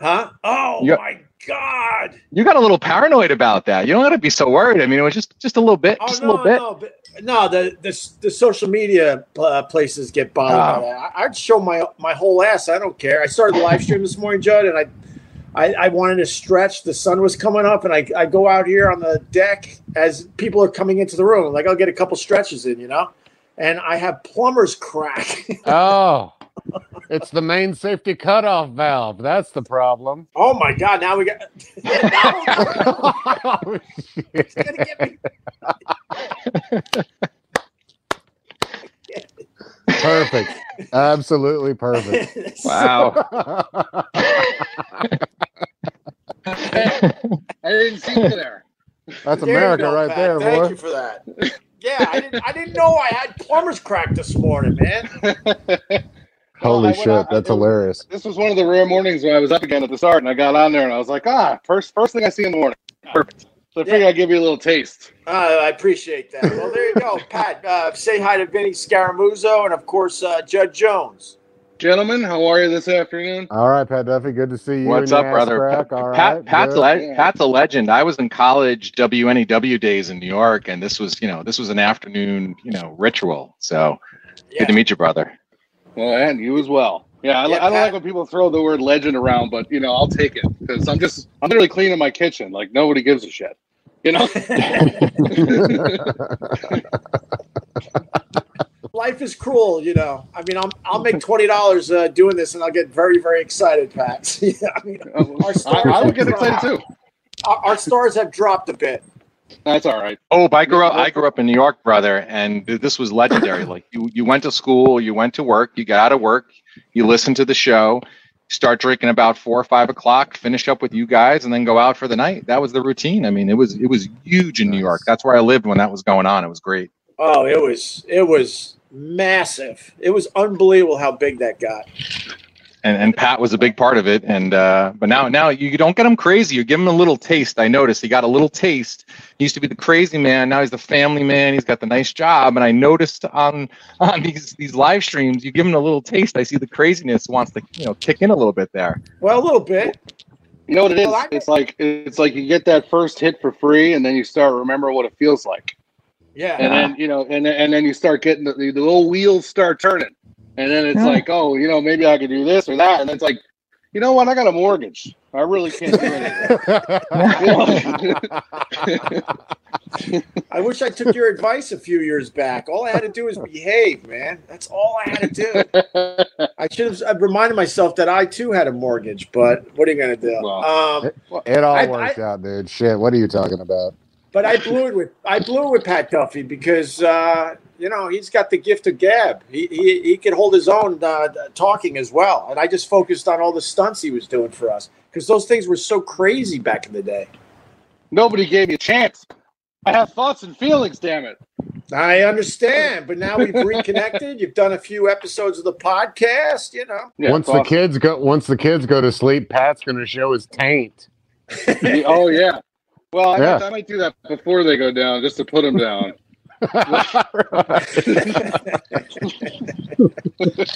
Huh? Oh You- my God! You got a little paranoid about that. You don't got to be so worried. I mean, it was just just a little bit, Oh just a no, little bit. no, but, no. The, the the social media uh, places get bothered Oh. by that. I, I'd show my my whole ass. I don't care. I started the live stream this morning, Judd, and I. I, I wanted to stretch. The sun was coming up, and I, I go out here on the deck as people are coming into the room. Like I'll get a couple stretches in, you know, and I have plumber's crack. Oh, it's the main safety cutoff valve. That's the problem. oh my god! Now we got. now oh, it's gonna get me. Perfect. Absolutely perfect. Wow. I didn't see you there. That's There America go, right Pat. there, Thank boy. you for that. Yeah, I didn't. I didn't know I had plumber's crack this morning, man. Holy I went shit, out- that's it- hilarious. This was one of the rare mornings when I was up again at the start, and I got on there, and I was like, ah, first first thing I see in the morning. Perfect. So I figured Yeah. I'd give you a little taste. Uh, I appreciate that. Well, there you go, Pat. Uh, say hi to Vinny Scaramuzzo and of course uh, Judd Jones. Gentlemen, how are you this afternoon? All right, Pat Duffy, good to see you. What's up, brother? Crack. Pat, right, Pat's, good. le- Pat's a legend. I was in college WNEW days in New York, and this was, you know, this was an afternoon, you know, ritual. So Yeah. good to meet you, brother. Well, and you as well. Yeah, I, Yeah, I don't like when people throw the word legend around, but you know, I'll take it because I'm just I'm literally cleaning my kitchen. Like nobody gives a shit. You know? Life is cruel, you know. I mean, I'm, I'll make twenty dollars uh, doing this, and I'll get very, very excited, Pat. yeah, I mean, our I, stars, I would get excited too. Our, our stars have dropped a bit. That's all right. Oh, I grew up. I grew up in New York, brother, and this was legendary. Like you, you went to school, you went to work, you got out of work, you listened to the show, start drinking about four or five o'clock, finish up with you guys, and then go out for the night. That was the routine. I mean, it was it was huge in New York. That's where I lived when that was going on. It was great. Oh, it was it was massive. It was unbelievable how big that got. And and Pat was a big part of it. And uh, but now now you don't get him crazy. You give him a little taste. I noticed he got a little taste. He used to be the crazy man. Now he's the family man. He's got the nice job. And I noticed on on these these live streams, you give him a little taste. I see the craziness wants to you know kick in a little bit there. Well, a little bit. You know what it is? Well, It's like it's like you get that first hit for free, and then you start remember what it feels like, Yeah. and then you know, and and then you start getting the, the little wheels start turning, and then it's Yeah. like, oh, you know, maybe I could do this or that, and it's like, you know what? I got a mortgage. I really can't do anything. I wish I took your advice a few years back. All I had to do was behave, man. That's all I had to do. I should have I've reminded myself that I too had a mortgage, but what are you gonna do? Well, um, it all I- works out, dude. Shit, what are you talking about? but I blew it with I blew it with Pat Duffy because uh, you know he's got the gift of gab. He he, he could hold his own uh, talking as well, and I just focused on all the stunts he was doing for us because those things were so crazy back in the day. Nobody gave me a chance. I have thoughts and feelings. Damn it. I understand, but now we've reconnected. You've done a few episodes of the podcast, you know. Yeah, once it's the awesome. kids go, once the kids go to sleep, Pat's gonna show his taint. oh yeah. Well, I, Yeah. Might, I might do that before they go down, just to put them down.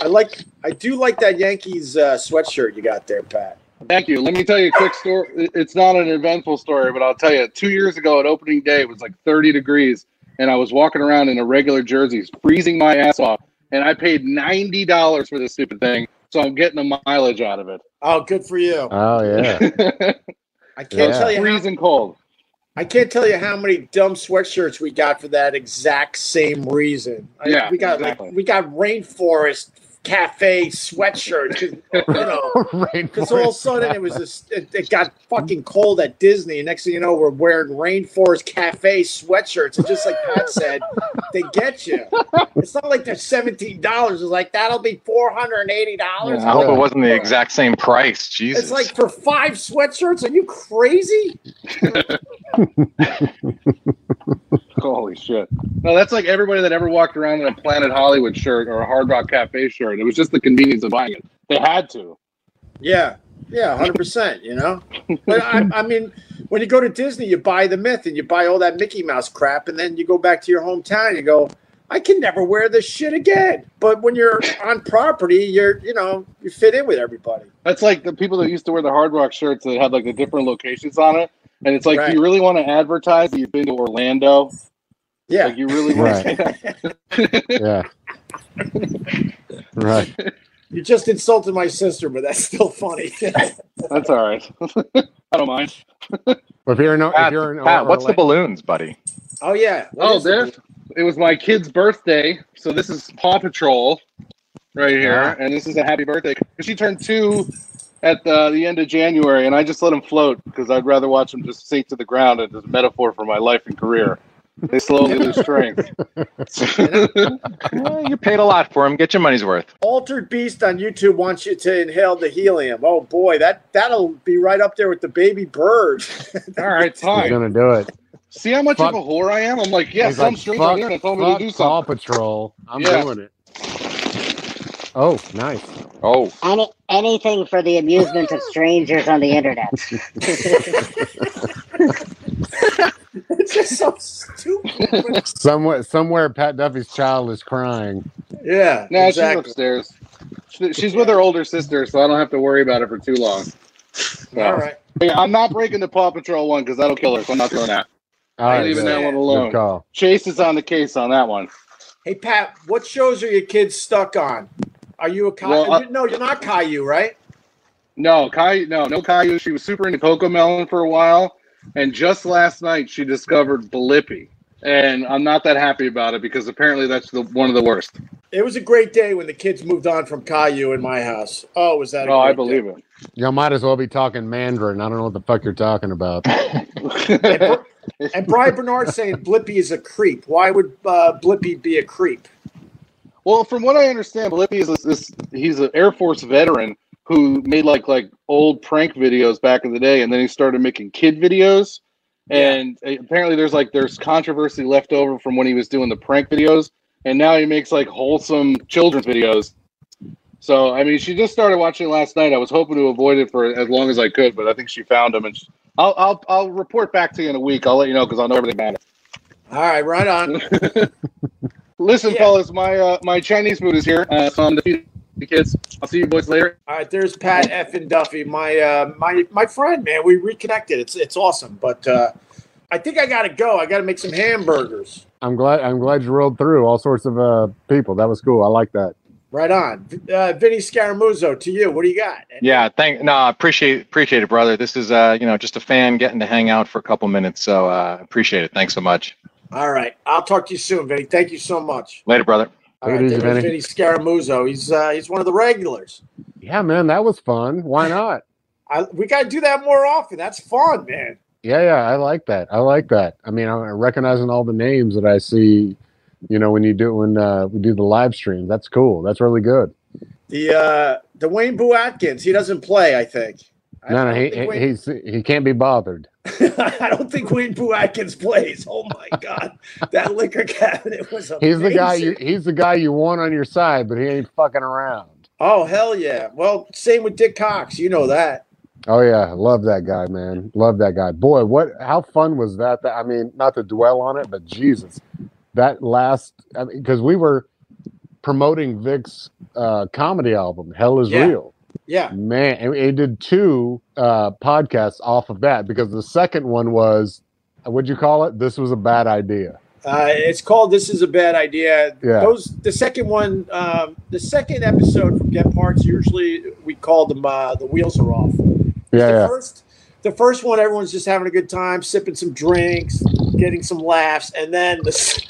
I like, I do like that Yankees uh, sweatshirt you got there, Pat. Thank you. Let me tell you a quick story. It's not an eventful story, but I'll tell you. Two years ago at opening day, it was like 30 degrees, and I was walking around in a regular jersey, freezing my ass off, and I paid ninety dollars for this stupid thing. So I'm getting the mileage out of it. Oh, good for you. oh yeah. I can't Yeah. tell you how, freezing cold. I can't tell you how many dumb sweatshirts we got for that exact same reason. I- Yeah, we got exactly. like we got rainforest Cafe sweatshirt. 'cause, You know, because all of a sudden it was this, it, it got fucking cold at Disney. And next thing you know, we're wearing Rainforest Cafe sweatshirts. And just like Pat said, they get you. It's not like they're seventeen dollars. It's like that'll be four hundred and eighty dollars. I hope it wasn't the exact same price. Jesus. It's like for five sweatshirts. Are you crazy? Holy shit! No, that's like everybody that ever walked around in a Planet Hollywood shirt or a Hard Rock Cafe shirt. It was just the convenience of buying it. They had to. Yeah, yeah, hundred percent. You know, but I, I mean, when you go to Disney, you buy the myth and you buy all that Mickey Mouse crap, and then you go back to your hometown. And you go, I can never wear this shit again. But when you're on property, you're you know you fit in with everybody. That's like the people that used to wear the Hard Rock shirts that had like the different locations on it. And it's like, Right. do you really want to advertise that you've been to Orlando? Yeah, Like, you really want Right. to Yeah. Right. you just insulted my sister, but that's still funny. That's all right. I don't mind. But if you're in, if Pat, you're in Pat, what's the balloons, buddy? oh yeah. What Oh, is it? this it was my kid's birthday, so this is Paw Patrol right here, Ah. and this is a happy birthday. She turned two at the, the end of January, and I just let him float because I'd rather watch him just sink to the ground as a metaphor for my life and career. They slowly lose strength. Well, you paid a lot for them. Get your money's worth. Altered Beast on YouTube wants you to inhale the helium. Oh boy, that that'll be right up there with the baby bird. All right, He's fine. gonna do it. See how much Fuck. of a whore I am? I'm like, yeah, He's some like, stranger on fuck, the told me to fuck do Paw. Patrol. I'm Yeah. doing it. Oh, nice. Oh, Any anything for the amusement of strangers on the internet. it's just so stupid. Somewhere, somewhere, Pat Duffy's child is crying. yeah, No, exactly. she's upstairs. She- She's with her older sister, so I don't have to worry about it for too long. So, All right. hey, I'm not breaking the Paw Patrol one because that'll kill her, so I'm not doing that. All I ain't right, leaving good. that one alone. call. Chase is on the case on that one. Hey Pat, what shows are your kids stuck on? Are you a Caillou? Well, uh, no, you're not Caillou, right? No, Kai, no, no Caillou. She was super into Cocomelon for a while, and just last night she discovered Blippi, and I'm not that happy about it because apparently that's the one of the worst. It was a great day when the kids moved on from Caillou in my house. Oh, was that? a Oh, I believe day. it. Y'all might as well be talking Mandarin. I don't know what the fuck you're talking about. And, and Brian Bernard saying Blippi is a creep. Why would uh, Blippi be a creep? Well, from what I understand, Blippi is this, this he's an Air Force veteran who made like like old prank videos back in the day, and then he started making kid videos. And apparently, there's like there's controversy left over from when he was doing the prank videos, and now he makes like wholesome children's videos. So I mean, she just started watching last night. I was hoping to avoid it for as long as I could, but I think she found him, and she, I'll I'll I'll report back to you in a week. I'll let you know because I'll know everything about it. All right, right on. Listen, Yeah. fellas, my uh, my Chinese food is here. Uh, so I'm to feed the kids. I'll see you boys later. All right, there's Pat F and Duffy, my uh, my my friend, man. We reconnected. It's it's awesome, but uh, I think I gotta go. I gotta make some hamburgers. I'm glad. I'm glad you rolled through all sorts of uh, people. That was cool. I like that. Right on, uh, Vinny Scaramuzzo. To you, what do you got? yeah. Thank. No, I appreciate appreciate it, brother. This is uh, you know, just a fan getting to hang out for a couple minutes. So uh, appreciate it. Thanks so much. All right, I'll talk to you soon, Vinny. Thank you so much. Later, brother. All Take it right, easy, there was Vinny. Vinny Scaramuzzo. He's uh, he's one of the regulars. Yeah, man, that was fun. Why not? I, we got to do that more often. That's fun, man. Yeah, yeah, I like that. I like that. I mean, I'm recognizing all the names that I see. You know, when you do when uh, we do the live stream, that's cool. That's really good. The uh, the Wayne Boo Atkins. He doesn't play. I think. I No, no, he, he Wayne- he's he can't be bothered. I don't think Wayne Boo Atkins plays. Oh my god, that liquor cabinet was amazing. He's the guy you he's the guy you want on your side, but he ain't fucking around. Oh hell yeah! Well, same with Dick Cox. You know that. Oh yeah, love that guy, man. Love that guy. Boy, what how fun was that? That I mean, not to dwell on it, but Jesus, that last I mean, because we were promoting Vic's uh, comedy album, Hell Is Yeah. Real. Yeah. Man, and we did two uh, podcasts off of that because the second one was, what'd you call it? This was a bad idea. Uh, it's called "This Is a Bad Idea." Yeah. Those the second one, um, the second episode from Get Parts. Usually we call them uh, "The Wheels Are Off." Yeah, the yeah. first the first one everyone's just having a good time sipping some drinks getting some laughs and then the,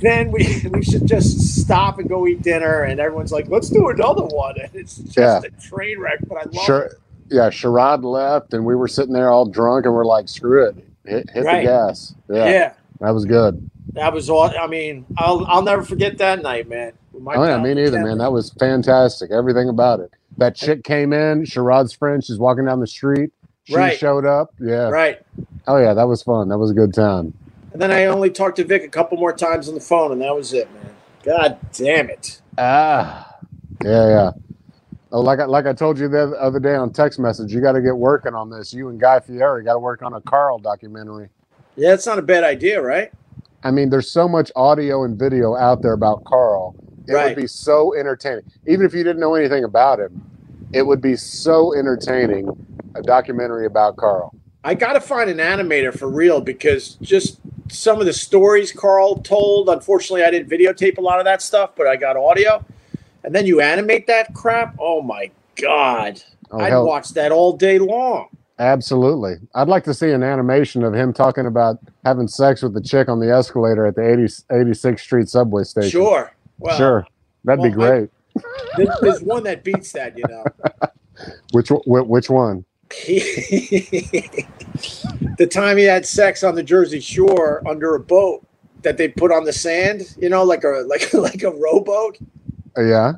then we we should just stop and go eat dinner, and everyone's like, let's do another one. And it's just Yeah. a train wreck, but I love Sure. it. Yeah, Sherrod left, and we were sitting there all drunk, and we're like, "Screw it, hit, hit Right. the gas." Yeah, Yeah. that was good. That was all. I mean, I'll I'll never forget that night, man. My oh yeah, me neither, man. That was fantastic. Everything about it. That chick came in. Sherrod's friend. She's walking down the street. She Right. showed up. Yeah. Right. Oh yeah, that was fun. That was a good time. And then I only talked to Vic a couple more times on the phone, and that was it, man. God damn it. Ah. Yeah, yeah. Oh, like I, like I told you the other day on text message, you got to get working on this. You and Guy Fieri got to work on a Carl documentary. Yeah, it's not a bad idea, right? I mean, there's so much audio and video out there about Carl. It Right. would be so entertaining. Even if you didn't know anything about him, it would be so entertaining a documentary about Carl. I got to find an animator for real because just some of the stories Carl told. Unfortunately, I didn't videotape a lot of that stuff, but I got audio. And then you animate that crap. Oh my god! Oh, I'd hell. watch that all day long. Absolutely. I'd like to see an animation of him talking about having sex with the chick on the escalator at the 80, 86th Street subway station. Sure. Well, sure. That'd be well, I- great. There's, there's one that beats that, you know. Which which one? the time he had sex on the Jersey Shore under a boat that they put on the sand, you know, like a like like a rowboat. Uh, yeah.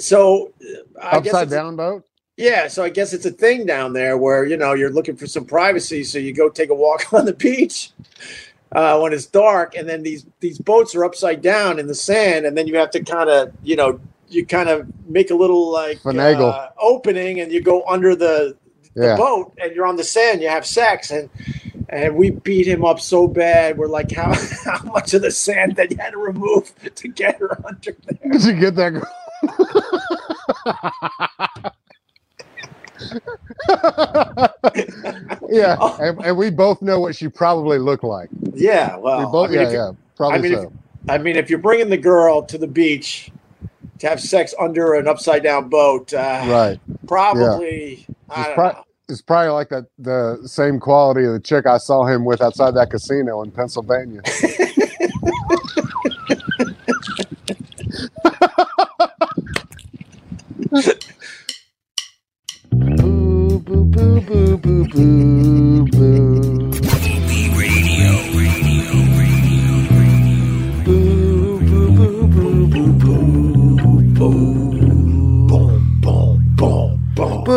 So I guess Upside it's a- down boat? Yeah, so I guess it's a thing down there where you know you're looking for some privacy, so you go take a walk on the beach uh, when it's dark, and then these these boats are upside down in the sand, and then you have to kind of you know you kind of make a little like Finagle. uh, opening, and you go under the the boat, and you're on the sand, you have sex, and and we beat him up so bad. We're like, how how much of the sand that you had to remove to get her under there? Did you get that? girl? yeah, and, and we both know what she probably looked like. Yeah, well, we both, I mean, yeah, you- yeah, probably I mean, so. if, I mean, if you're bringing the girl to the beach to have sex under an upside down boat, uh, right. Probably, I don't pro- it's probably like that the same quality of the chick I saw him with outside that casino in Pennsylvania. boo, boo, boo, boo, boo, boo.